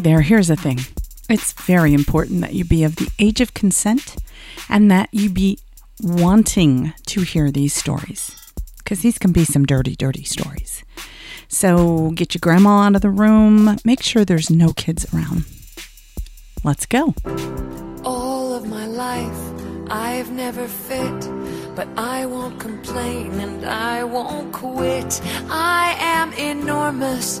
There, here's the thing. It's very important that you be of the age of consent and that you be wanting to hear these stories. Because these can be some dirty, dirty stories. So get your grandma out of the room. Make sure there's no kids around. Let's go. All of my life, I've never fit, but I won't complain and I won't quit. I am enormous,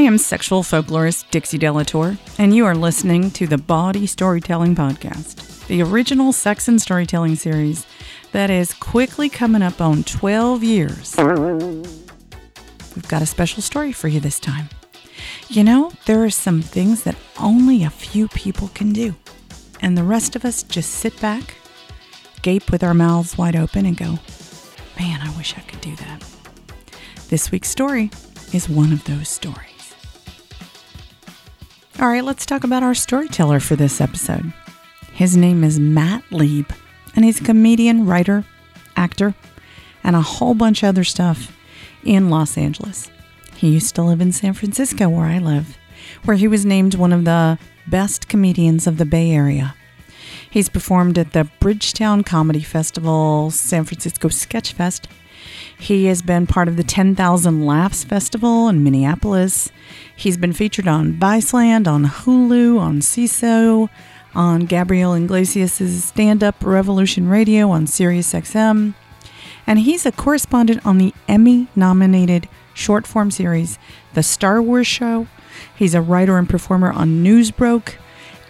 I am sexual folklorist Dixie De La Tour, and you are listening to the Bawdy Storytelling Podcast, the original sex and storytelling series that is quickly coming up on 12 years. We've got a special story for you this time. You know, there are some things that only a few people can do, and the rest of us just sit back, gape with our mouths wide open, and go, Man, I wish I could do that. This week's story is one of those stories. All right, let's talk about our storyteller for this episode. His name is Matt Lieb, and he's a comedian, writer, actor, and a whole bunch of other stuff in Los Angeles. He used to live in San Francisco, where I live, where he was named one of the best comedians of the Bay Area. He's performed at the Bridgetown Comedy Festival, San Francisco Sketch Fest. He has been part of the 10,000 Laughs Festival in Minneapolis. He's been featured on Viceland, on Hulu, on Seeso, on Gabriel Iglesias' Stand Up Revolution Radio on Sirius XM. And he's a correspondent on the Emmy nominated short form series, The Star Wars Show. He's a writer and performer on Newsbroke.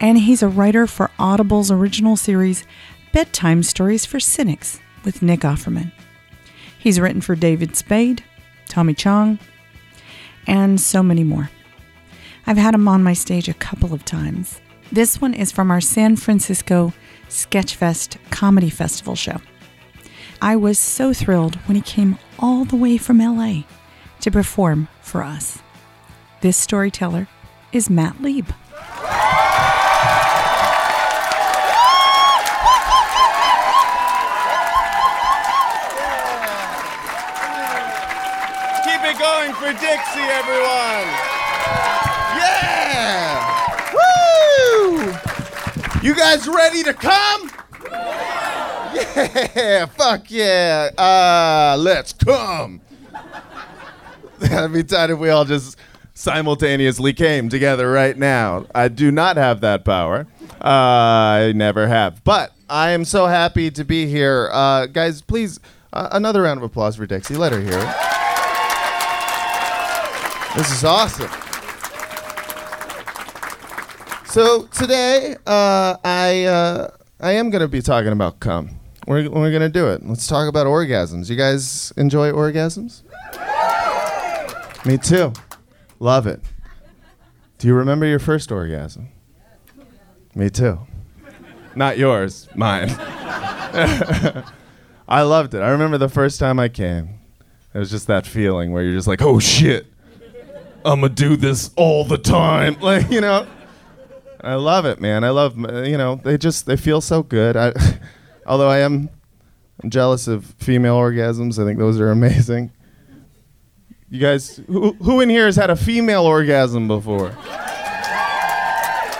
And he's a writer for Audible's original series, Bedtime Stories for Cynics, with Nick Offerman. He's written for David Spade, Tommy Chong, and so many more. I've had him on my stage a couple of times. This one is from our San Francisco Sketchfest Comedy Festival show. I was so thrilled when he came all the way from LA to perform for us. This storyteller is Matt Lieb. For Dixie, everyone. Yeah. Woo! You guys ready to come? Yeah, fuck yeah. Uh, let's come. That'd be tight if we all just simultaneously came together right now. I do not have that power. Uh, I never have. But I am so happy to be here. Uh, guys, please, uh, another round of applause for Dixie. Let her hear it. This is awesome. So today, uh, I uh, I am gonna be talking about cum. We're we're gonna do it. Let's talk about orgasms. You guys enjoy orgasms? Me too. Love it. Do you remember your first orgasm? Me too. Not yours, mine. I loved it. I remember the first time I came. It was just that feeling where you're just like, oh shit, I'm gonna do this all the time. Like, you know. I love it, man. I love, you know, they just, they feel so good. I, although I am I'm jealous of female orgasms. I think those are amazing. You guys, who, who in here has had a female orgasm before?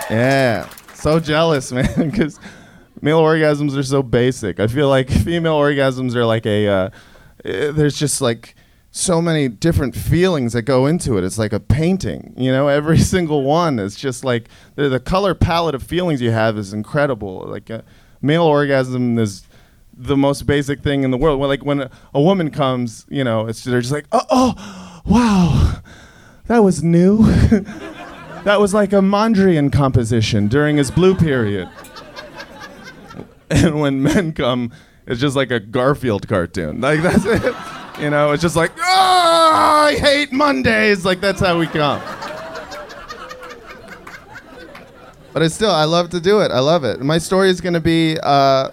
Yeah, so jealous, man, because male orgasms are so basic. I feel like female orgasms are like a, uh, eh, there's just like so many different feelings that go into it. It's like a painting, you know, every single one is just like the, color palette of feelings you have is incredible. Like a male orgasm is the most basic thing in the world. When, like when a, a woman comes, you know, it's they're just like, oh, oh, wow, That was new. that was like a Mondrian composition during his blue period. And when men come, it's just like a Garfield cartoon. Like that's it. You know, it's just like, oh, I hate Mondays. Like that's how we come. But I still, I love to do it. I love it. My story is going to be uh,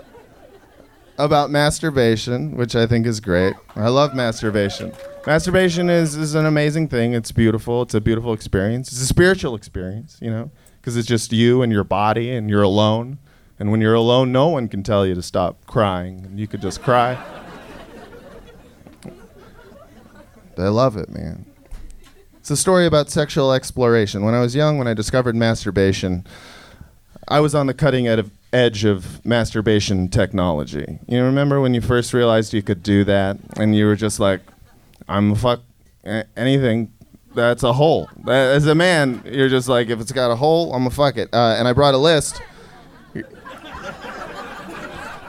about masturbation, which I think is great. I love masturbation. Masturbation is, is an amazing thing. It's beautiful. It's a beautiful experience. It's a spiritual experience, you know, because it's just you and your body and you're alone. And when you're alone, no one can tell you to stop crying. And you could just cry. But I love it, man. It's a story about sexual exploration. When I was young, when I discovered masturbation, I was on the cutting edge of masturbation technology. You remember when you first realized you could do that, and you were just like, "I'm a fuck anything that's a hole." As a man, you're just like, "If it's got a hole, I'm a fuck it." Uh, and I brought a list.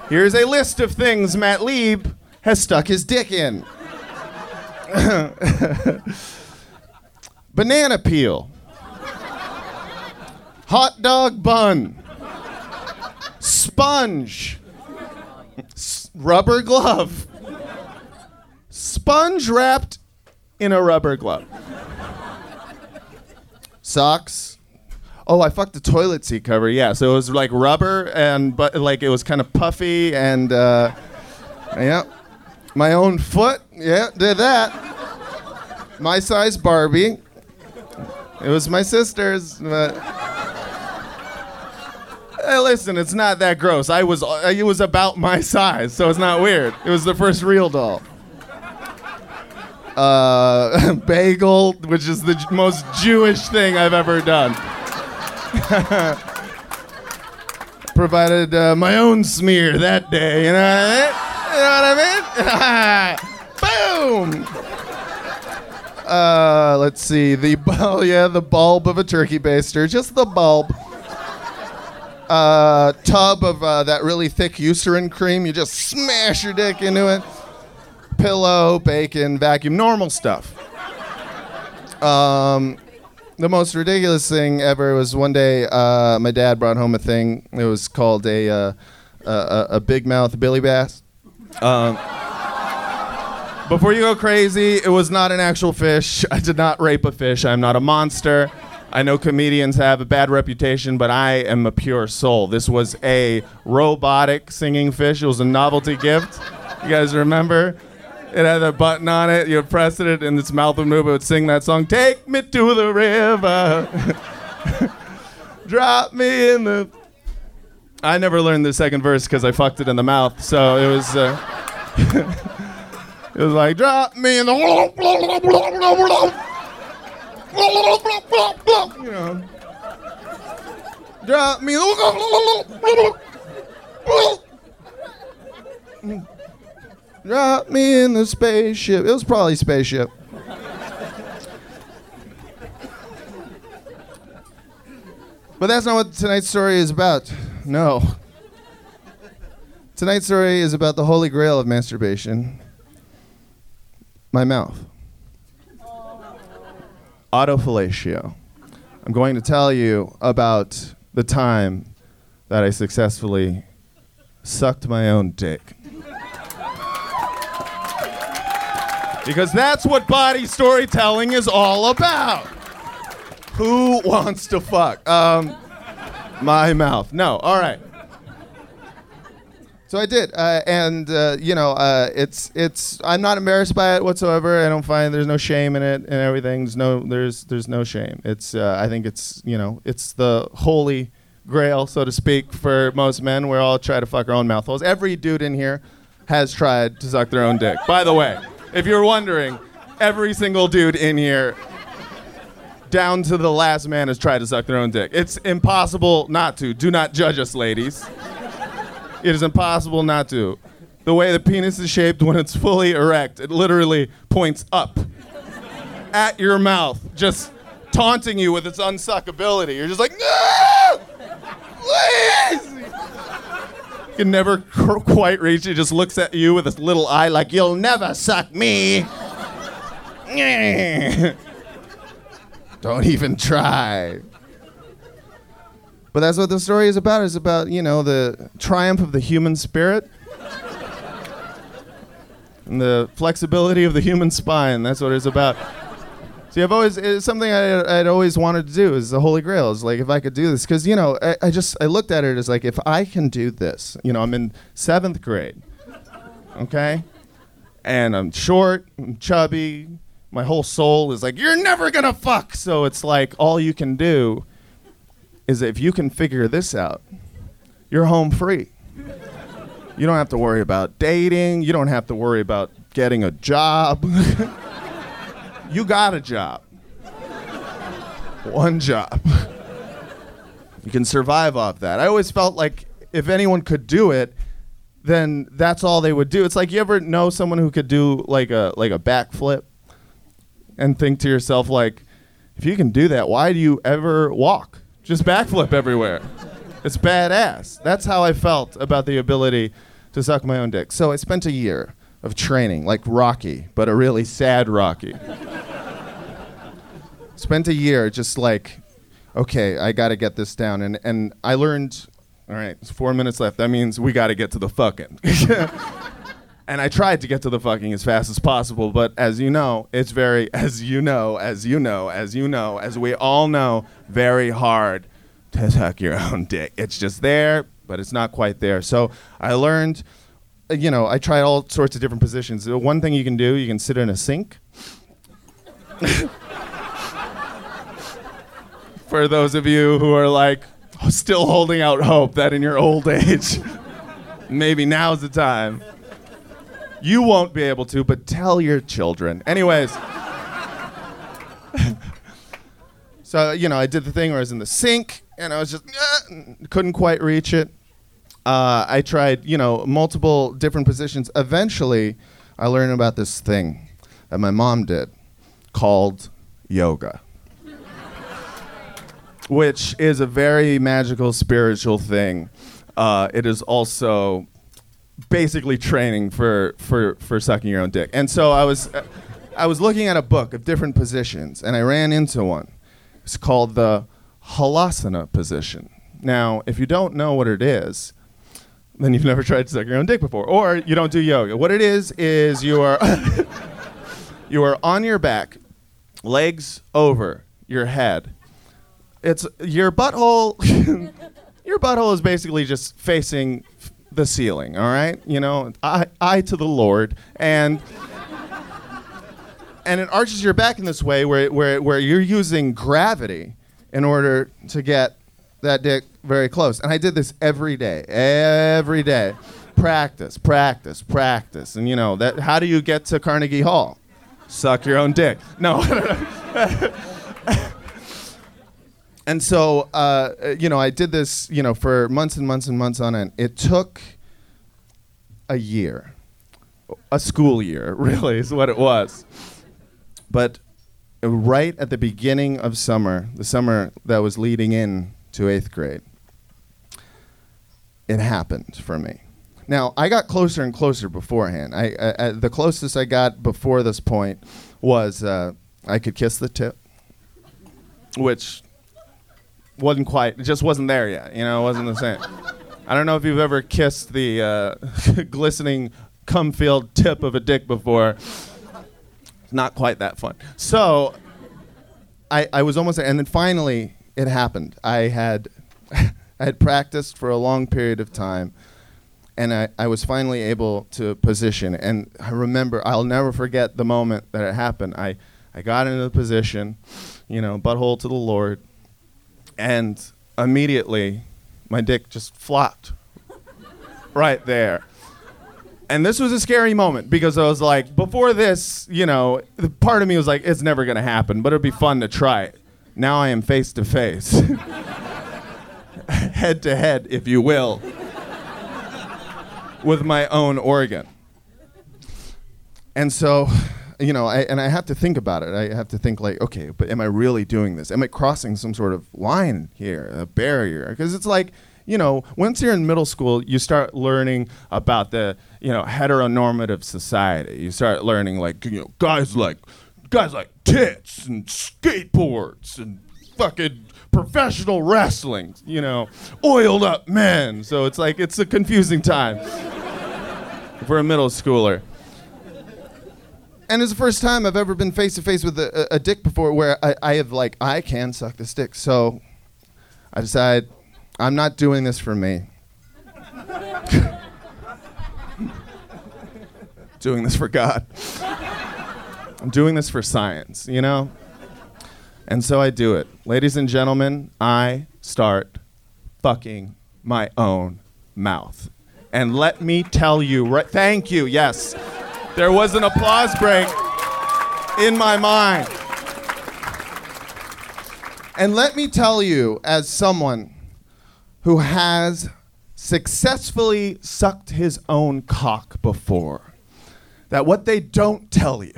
Here's a list of things Matt Lieb has stuck his dick in. Banana peel. Hot dog bun. Sponge. S- rubber glove. Sponge wrapped in a rubber glove. Socks. Oh, I fucked the toilet seat cover. Yeah, so it was like rubber and but like it was kind of puffy and uh, yeah. My own foot. Yeah, did that. My size Barbie. It was my sister's. But hey, listen, it's not that gross. I was. uh, It was about my size, so it's not weird. It was the first real doll. Uh, bagel, which is the most Jewish thing I've ever done. Provided uh, my own smear that day. You know what I mean? You know what I mean? Boom. Uh, let's see. The oh yeah, the bulb of a turkey baster, just the bulb. Uh, tub of uh, that really thick Eucerin cream. You just smash your dick into it. Pillow, bacon, vacuum, normal stuff. Um, the most ridiculous thing ever was one day uh, my dad brought home a thing. It was called a uh, a, a, big mouth Billy Bass. Um, before you go crazy, it was not an actual fish. I did not rape a fish. I'm not a monster. I know comedians have a bad reputation, but I am a pure soul. This was a robotic singing fish. It was a novelty gift. You guys remember? It had a button on it. You would press it, and its mouth would move. It would sing that song, "Take me to the river, drop me in the." I never learned the second verse because I fucked it in the mouth. So it was. Uh, It was like, drop me in the. You know. Drop me. Drop me in the spaceship. It was probably spaceship. But that's not what tonight's story is about. No. Tonight's story is about the holy grail of masturbation my mouth. Autofellatio. I'm going to tell you about the time that I successfully sucked my own dick. Because that's what bawdy storytelling is all about. Who wants to fuck? Um, my mouth. No. All right. So I did, uh, and uh, you know, uh, it's it's. I'm not embarrassed by it whatsoever. I don't find there's no shame in it and everything. There's no there's there's no shame. It's uh, I think it's you know it's the holy grail, so to speak, for most men. We all try to fuck our own mouth holes. Every dude in here has tried to suck their own dick. By the way, if you're wondering, every single dude in here down to the last man has tried to suck their own dick. It's impossible not to. Do not judge us, ladies. It is impossible not to. The way the penis is shaped when it's fully erect, it literally points up at your mouth, just taunting you with its unsuckability. You're just like, no! Please! You can never cr- quite reach it. Just looks at you with its little eye like, you'll never suck me. Don't even try. But that's what the story is about. It's about, you know, the triumph of the human spirit and the flexibility of the human spine. That's what it's about. See, I've always it's something I, I'd always wanted to do is the Holy Grail. Is like if I could do this, because you know, I, I just I looked at it as like if I can do this, you know, I'm in seventh grade, okay, and I'm short, I'm chubby, my whole soul is like you're never gonna fuck. So it's like all you can do is if you can figure this out, you're home free. You don't have to worry about dating. You don't have to worry about getting a job. you got a job. One job. You can survive off that. I always felt like if anyone could do it, then that's all they would do. It's like you ever know someone who could do like a like a backflip and think to yourself like if you can do that, why do you ever walk? Just backflip everywhere. It's badass. That's how I felt about the ability to suck my own dick. So I spent a year of training, like Rocky, but a really sad Rocky. spent a year just like, okay, I got to get this down. And, and I learned, all right, it's four minutes left. That means we got to get to the fucking. and I tried to get to the fucking as fast as possible, but as you know, it's very, as you know, as you know, as you know, as we all know, very hard to suck your own dick. It's just there, but it's not quite there. So I learned, you know, I tried all sorts of different positions. One thing you can do, you can sit in a sink. For those of you who are like still holding out hope that in your old age, maybe now's the time. You won't be able to, but tell your children. Anyways. so, you know, I did the thing where I was in the sink and I was just "Ah," couldn't quite reach it. Uh, I tried, you know, multiple different positions. Eventually, I learned about this thing that my mom did called yoga, which is a very magical, spiritual thing. Uh, it is also basically training for, for, for sucking your own dick. And so I was, I was looking at a book of different positions, and I ran into one. It's called the halasana position. Now, if you don't know what it is, then you've never tried to suck your own dick before, or you don't do yoga. What it is is you are you are on your back, legs over your head. It's your butthole. your butthole is basically just facing the ceiling. All right, you know, eye, eye to the Lord, and and it arches your back in this way where where where you're using gravity in order to get that dick very close. And I did this every day, every day. Practice, practice, practice. And you know, that how do you get to Carnegie Hall? Suck your own dick. No. and so uh, you know, I did this, you know, for months and months and months on end. It took a year. A school year, really, is what it was. But right at the beginning of summer, the summer that was leading in to eighth grade, it happened for me. Now I got closer and closer beforehand. I, I, I the closest I got before this point was uh, I could kiss the tip, which wasn't quite. It just wasn't there yet. You know, it wasn't the same. I don't know if you've ever kissed the uh, glistening cum-filled tip of a dick before. Not quite that fun. So I, I was almost there. And then finally, it happened. I had, I had practiced for a long period of time, and I, I was finally able to position. And I remember, I'll never forget the moment that it happened. I, I got into the position, you know, butthole to the Lord, and immediately my dick just flopped right there. And this was a scary moment because I was like, before this, you know, the part of me was like, it's never going to happen, but it'd be fun to try it. Now I am face to face, head to head, if you will, with my own organ. And so, you know, I, and I have to think about it. I have to think like, okay, but am I really doing this? Am I crossing some sort of line here, a barrier? Because it's like, you know, once you're in middle school, you start learning about the, you know, heteronormative society. You start learning like, you know, guys like guys like tits and skateboards and fucking professional wrestling, you know, oiled up men. So it's like it's a confusing time for a middle schooler. And it's the first time I've ever been face to face with a, a, a dick before where I, I have like I can suck this dick. So I decide I'm not doing this for me. doing this for God. I'm doing this for science, you know? And so I do it. Ladies and gentlemen, I start fucking my own mouth. And let me tell you, right, thank you, yes. There was an applause break in my mind. And let me tell you, as someone who has successfully sucked his own cock before, that what they don't tell you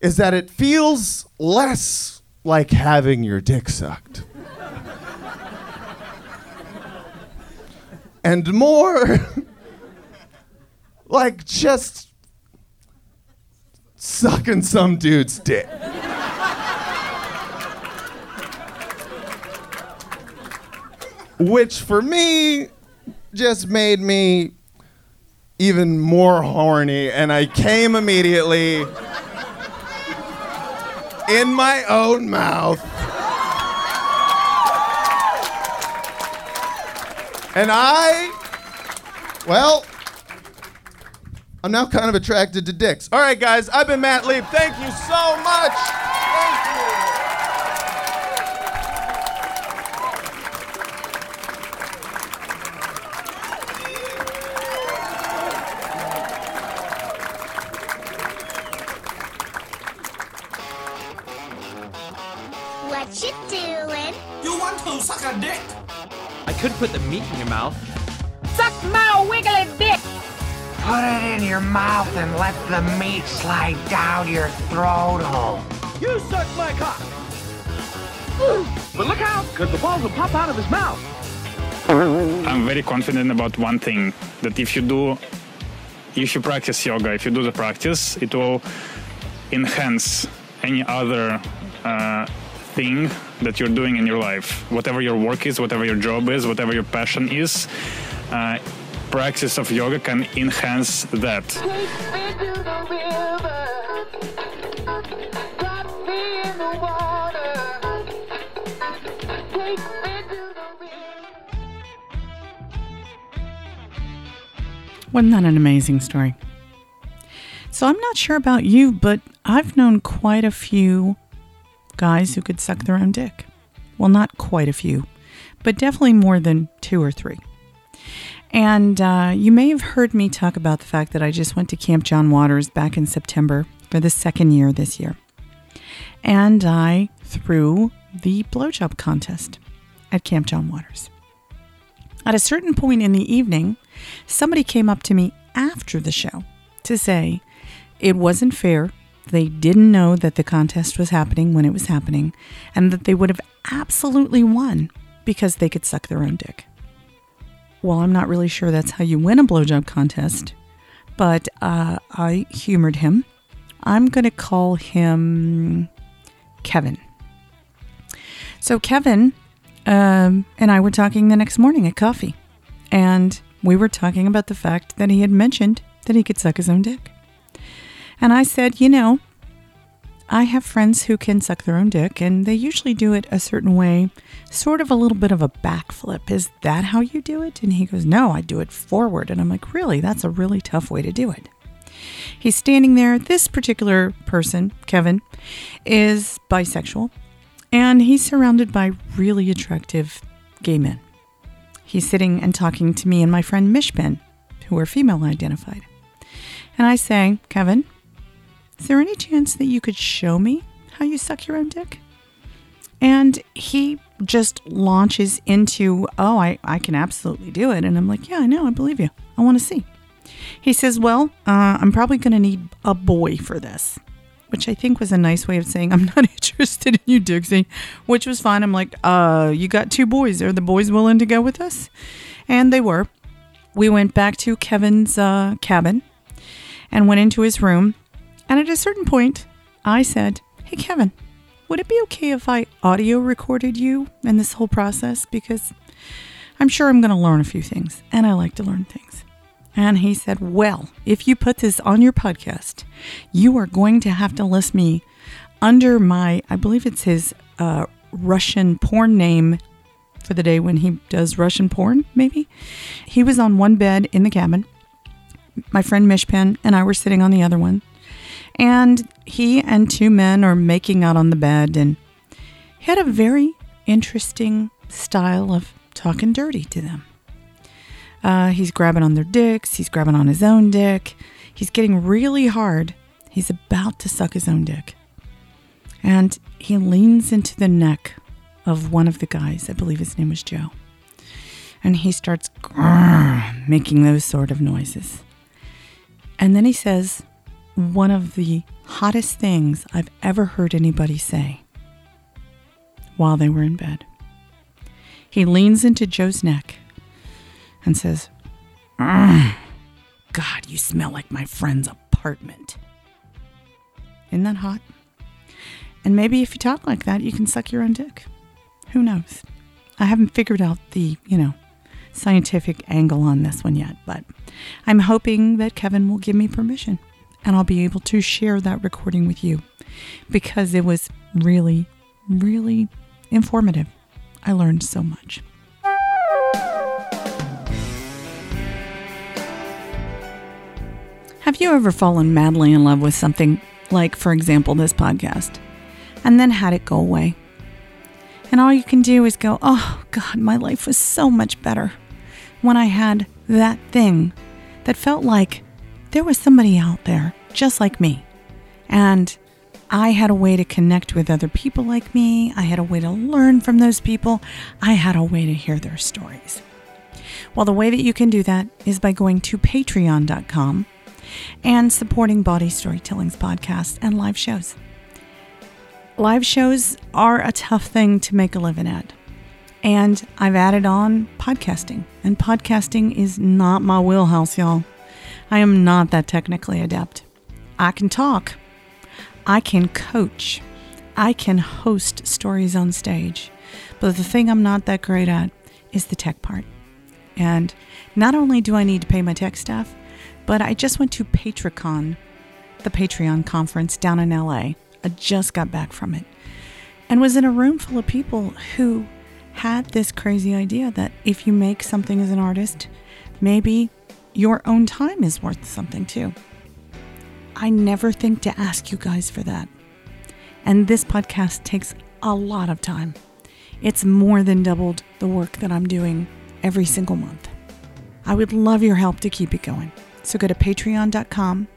is that it feels less like having your dick sucked. and more like just sucking some dude's dick. Which for me just made me even more horny, and I came immediately in my own mouth. And I, well, I'm now kind of attracted to dicks. All right, guys, I've been Matt Lieb. Thank you so much. Thank you. What you doing? You want to suck a dick? I could put the meat in your mouth. Suck my wiggly dick. Put it in your mouth and let the meat slide down your throat hole. You suck my cock. But look out, because the balls will pop out of his mouth. I'm very confident about one thing that if you do, if you practice yoga, if you do the practice, it will enhance any other uh, thing that you're doing in your life. Whatever your work is, whatever your job is, whatever your passion is, uh, practice of yoga can enhance that. Wasn't that an amazing story? So I'm not sure about you, but I've known quite a few guys who could suck their own dick. Well, not quite a few, but definitely more than two or three. And uh, you may have heard me talk about the fact that I just went to Camp John Waters back in September for the second year this year. And I threw the blowjob contest at Camp John Waters. At a certain point in the evening, somebody came up to me after the show to say it wasn't fair. They didn't know that the contest was happening when it was happening, and that they would have absolutely won because they could suck their own dick. Well, I'm not really sure that's how you win a blowjob contest, but uh, I humored him. I'm going to call him Kevin. So, Kevin um, and I were talking the next morning at coffee, and we were talking about the fact that he had mentioned that he could suck his own dick. And I said, you know, I have friends who can suck their own dick, and they usually do it a certain way, sort of a little bit of a backflip. Is that how you do it? And he goes, No, I do it forward. And I'm like, Really? That's a really tough way to do it. He's standing there. This particular person, Kevin, is bisexual, and he's surrounded by really attractive gay men. He's sitting and talking to me and my friend Mishpen, who are female identified. And I say, Kevin, is there any chance that you could show me how you suck your own dick? And he just launches into, oh, I, I can absolutely do it. And I'm like, yeah, I know, I believe you. I want to see. He says, well, uh, I'm probably going to need a boy for this, which I think was a nice way of saying, I'm not interested in you, Dixie, which was fine. I'm like, uh, you got two boys. Are the boys willing to go with us? And they were. We went back to Kevin's uh, cabin and went into his room And at a certain point, I said, Hey, Kevin, would it be okay if I audio recorded you in this whole process? Because I'm sure I'm going to learn a few things, and I like to learn things. And he said, Well, if you put this on your podcast, you are going to have to list me under my, I believe it's his uh, Russian porn name for the day when he does Russian porn, maybe. He was on one bed in the cabin. My friend Mishpan and I were sitting on the other one. And he and two men are making out on the bed. And he had a very interesting style of talking dirty to them. Uh, he's grabbing on their dicks, he's grabbing on his own dick, he's getting really hard. He's about to suck his own dick. And he leans into the neck of one of the guys. I believe his name was Joe. And he starts grrr, making those sort of noises. And then he says one of the hottest things I've ever heard anybody say while they were in bed. He leans into Joe's neck and says, "Mm, God, you smell like my friend's apartment. Isn't that hot? And maybe if you talk like that, you can suck your own dick. Who knows? I haven't figured out the, you know, scientific angle on this one yet, but I'm hoping that Kevin will give me permission and I'll be able to share that recording with you because it was really, really informative. I learned so much. Have you ever fallen madly in love with something, like, for example, this podcast, and then had it go away? And all you can do is go, oh, God, my life was so much better when I had that thing that felt like there was somebody out there just like me. And I had a way to connect with other people like me. I had a way to learn from those people. I had a way to hear their stories. Well, the way that you can do that is by going to patreon.com and supporting Bawdy Storytelling's podcast and live shows. Live shows are a tough thing to make a living at. And I've added on podcasting, and podcasting is not my wheelhouse, y'all. I am not that technically adept. I can talk, I can coach, I can host stories on stage. But the thing I'm not that great at is the tech part. And not only do I need to pay my tech staff, but I just went to PatreCon, the Patreon conference down in LA. I just got back from it and was in a room full of people who had this crazy idea that if you make something as an artist, maybe your own time is worth something too. I never think to ask you guys for that. And this podcast takes a lot of time. It's more than doubled the work that I'm doing every single month. I would love your help to keep it going. So go to patreon.com,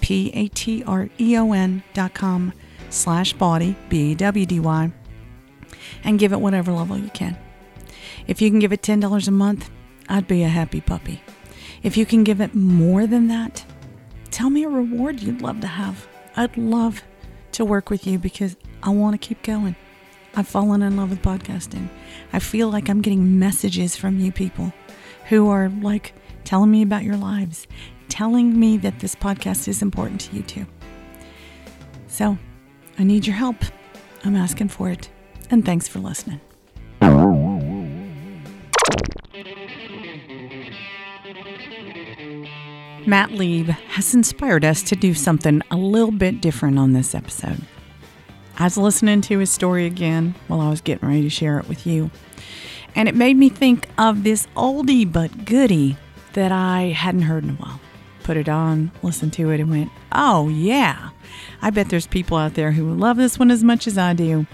P A T R E O N.com slash bawdy, B A W D Y, and give it whatever level you can. If you can give it $10 a month, I'd be a happy puppy. If you can give it more than that, tell me a reward you'd love to have. I'd love to work with you because I want to keep going. I've fallen in love with podcasting. I feel like I'm getting messages from you people who are like telling me about your lives, telling me that this podcast is important to you too. So I need your help. I'm asking for it. And thanks for listening. Matt Lieb has inspired us to do something a little bit different on this episode. I was listening to his story again while I was getting ready to share it with you, and it made me think of this oldie but goodie that I hadn't heard in a while. Put it on, listened to it, and went, oh yeah, I bet there's people out there who love this one as much as I do.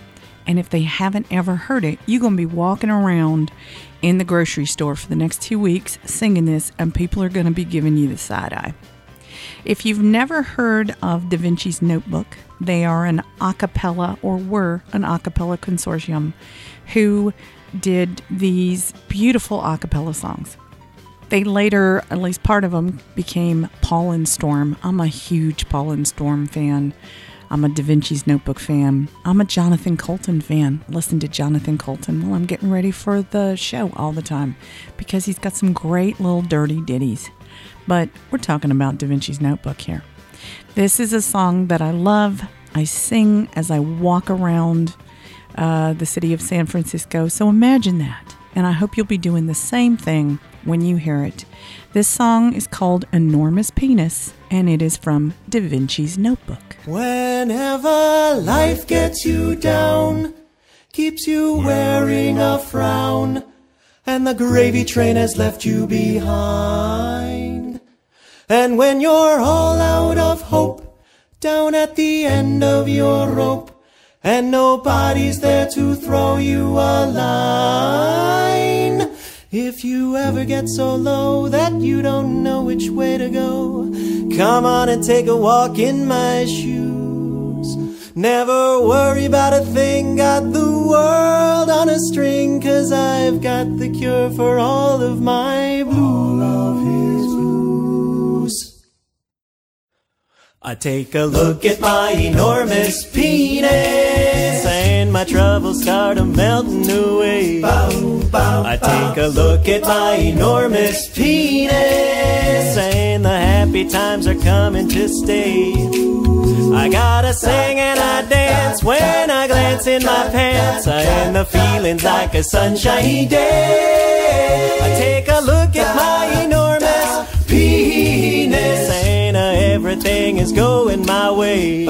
And if they haven't ever heard it, you're going to be walking around in the grocery store for the next two weeks singing this, and people are going to be giving you the side eye. If you've never heard of Da Vinci's Notebook, they are an a cappella or were an a cappella consortium who did these beautiful a cappella songs. They later, at least part of them, became and Storm. I'm a huge and Storm fan. I'm a Da Vinci's Notebook fan. I'm a Jonathan Coulton fan. Listen to Jonathan Coulton while I'm getting ready for the show all the time because he's got some great little dirty ditties. But we're talking about Da Vinci's Notebook here. This is a song that I love. I sing as I walk around uh, the city of San Francisco. So imagine that. And I hope you'll be doing the same thing when you hear it. This song is called Enormous Penis, and it is from Da Vinci's Notebook. Whenever life gets you down, keeps you wearing a frown, and the gravy train has left you behind. And when you're all out of hope, down at the end of your rope, and nobody's there to throw you a line. If you ever get so low that you don't know which way to go, come on and take a walk in my shoes. Never worry about a thing, got the world on a string, cause I've got the cure for all of my blues. All of his blues. I take a look at my enormous penis, my troubles start a melting away. I take a look at my enormous penis, and the happy times are coming to stay. I gotta sing and I dance when I glance in my pants, I and the feeling's like a sunshiny day. I take a look at my enormous penis, and uh, everything is going my way.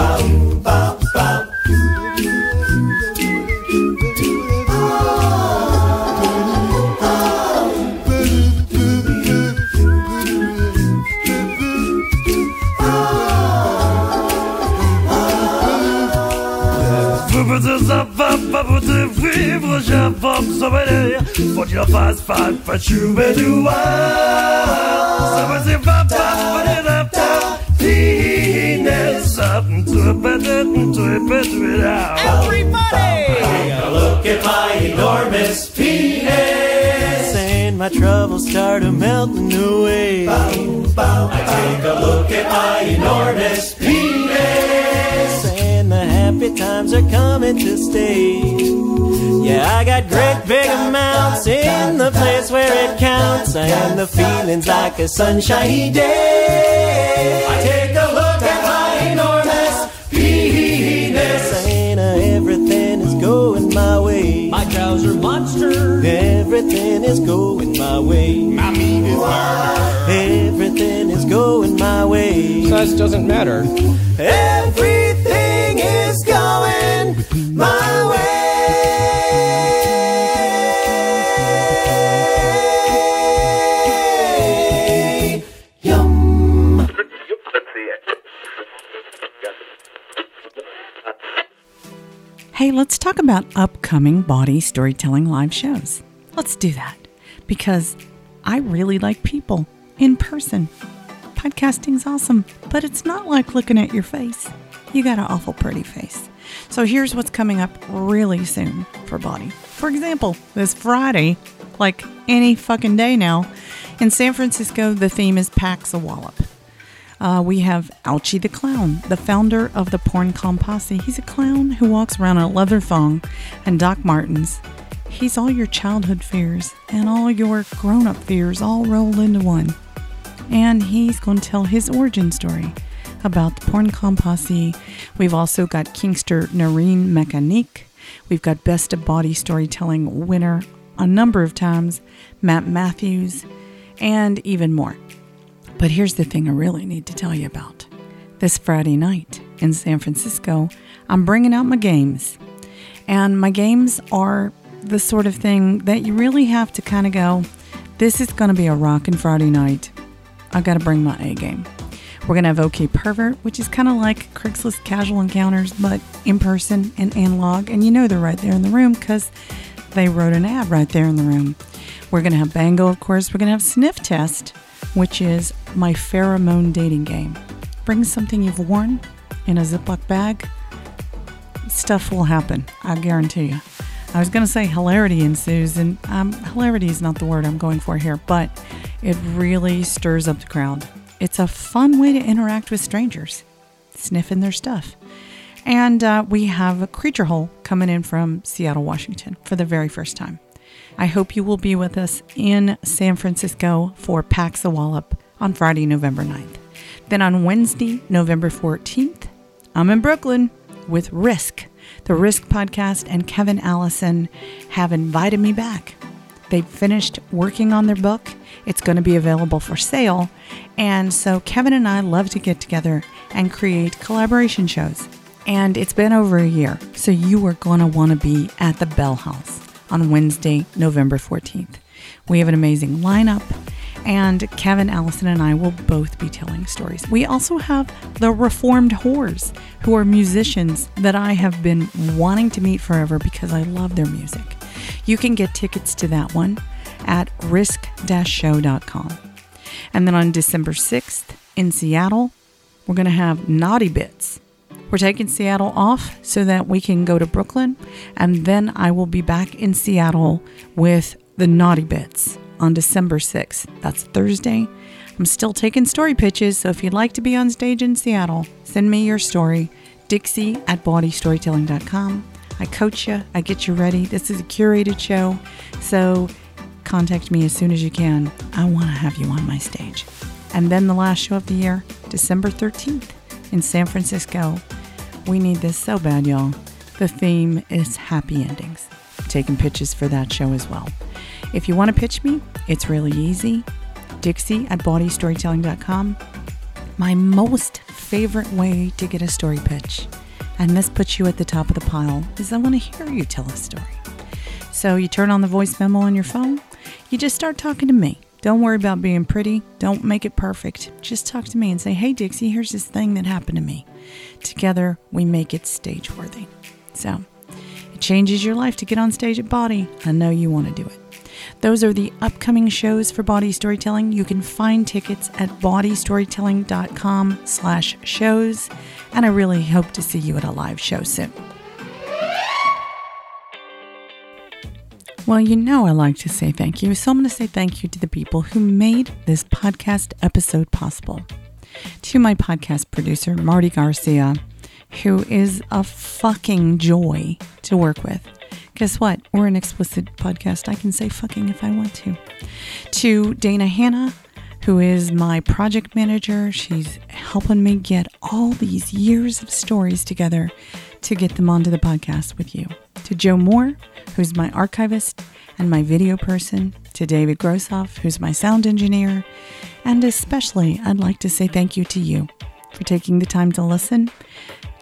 Vivre, j'informe son bonheur. Faut qu'il en fasse pas, pas chouber du Ça va, c'est pas, pas, pas, pas, pas, penis up to a better, to a better without. Take a look at my enormous penis, and my troubles start a melting away. I take a look at my enormous penis, and the happy times are coming to stay. Yeah, I got great big amounts in the place where it counts, and the feeling's like a sunshiny day. I take a look at my enormous penis, and uh, everything is going my way. My trouser monster, everything is going my way. My meat is murder, everything is going my way. Size doesn't matter. Everything Hey, let's talk about upcoming bawdy storytelling live shows. Let's do that because I really like people in person. Podcasting's awesome, but it's not like looking at your face. You got an awful pretty face. So here's what's coming up really soon for bawdy. For example, this Friday, like any fucking day now, in San Francisco, the theme is Pax a Wallop. Uh, we have Ouchie the Clown, the founder of the Porn Com Posse. He's a clown who walks around in a leather thong and Doc Martens. He's all your childhood fears and all your grown up fears all rolled into one. And he's going to tell his origin story about the Porn Com Posse. We've also got Kingster Noreen Mechanique. We've got Best of Bawdy Storytelling winner a number of times, Matt Matthews, and even more. But here's the thing I really need to tell you about. This Friday night in San Francisco, I'm bringing out my games. And my games are the sort of thing that you really have to kind of go, this is going to be a rockin' Friday night. I got to bring my A game. We're going to have OK Pervert, which is kind of like Craigslist casual encounters, but in person and analog. And you know they're right there in the room because they wrote an ad right there in the room. We're going to have Bango, of course. We're going to have Sniff Test, which is my pheromone dating game. Bring something you've worn in a Ziploc bag. Stuff will happen, I guarantee you. I was going to say hilarity ensues, and um, hilarity is not the word I'm going for here, but it really stirs up the crowd. It's a fun way to interact with strangers, sniffing their stuff. And uh, we have a Creature Hole coming in from Seattle, Washington for the very first time. I hope you will be with us in San Francisco for Pax a Wallop on Friday, November 9th. Then on Wednesday, November 14th, I'm in Brooklyn with Risk. The Risk podcast and Kevin Allison have invited me back. They've finished working on their book. It's going to be available for sale. And so Kevin and I love to get together and create collaboration shows. And it's been over a year. So you are going to want to be at the Bell House on Wednesday, November 14th. We have an amazing lineup, and Kevin, Allison, and I will both be telling stories. We also have the Reformed Whores, who are musicians that I have been wanting to meet forever because I love their music. You can get tickets to that one at risk-show.com. And then on December 6th in Seattle, we're going to have Naughty Bits. We're taking Seattle off so that we can go to Brooklyn, and then I will be back in Seattle with the Naughty Bits on December 6th. That's Thursday. I'm still taking story pitches, so if you'd like to be on stage in Seattle, send me your story. Dixie at bawdystorytelling.com. I coach you, I get you ready. This is a curated show, so contact me as soon as you can. I want to have you on my stage. And then the last show of the year, December 13th in San Francisco. We need this so bad, y'all. The theme is happy endings. taking pitches for that show as well. If you want to pitch me, it's really easy. Dixie at bawdystorytelling.com. My most favorite way to get a story pitch, and this puts you at the top of the pile, is I want to hear you tell a story. So you turn on the voice memo on your phone, you just start talking to me. Don't worry about being pretty. Don't make it perfect. Just talk to me and say, hey, Dixie, here's this thing that happened to me. Together, we make it stage worthy. So, it changes your life to get on stage at Bawdy. I know you want to do it. Those are the upcoming shows for Bawdy Storytelling. You can find tickets at bawdystorytelling.com slash shows. And I really hope to see you at a live show soon. Well, you know I like to say thank you, so I'm going to say thank you to the people who made this podcast episode possible. To my podcast producer, Marty Garcia, who is a fucking joy to work with. Guess what? We're an explicit podcast. I can say fucking if I want to. To Dana Hanna, who is my project manager. She's helping me get all these years of stories together to get them onto the podcast with you. To Joe Moore, who's my archivist and my video person. To David Grossoff, who's my sound engineer. And especially, I'd like to say thank you to you for taking the time to listen,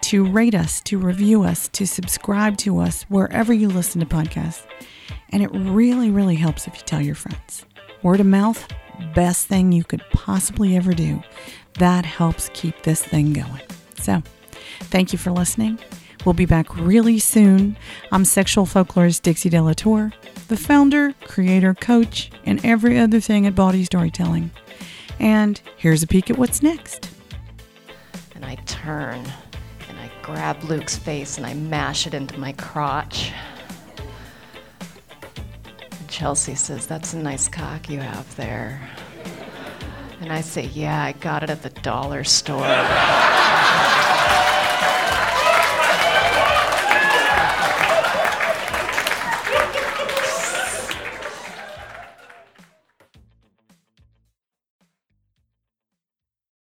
to rate us, to review us, to subscribe to us wherever you listen to podcasts. And it really, really helps if you tell your friends. Word of mouth, best thing you could possibly ever do. That helps keep this thing going. So, thank you for listening. We'll be back really soon. I'm sexual folklorist Dixie De La Tour, the founder, creator, coach, and every other thing at Bawdy Storytelling. And here's a peek at what's next. And I turn and I grab Luke's face and I mash it into my crotch. And Chelsea says, That's a nice cock you have there. And I say, Yeah, I got it at the dollar store.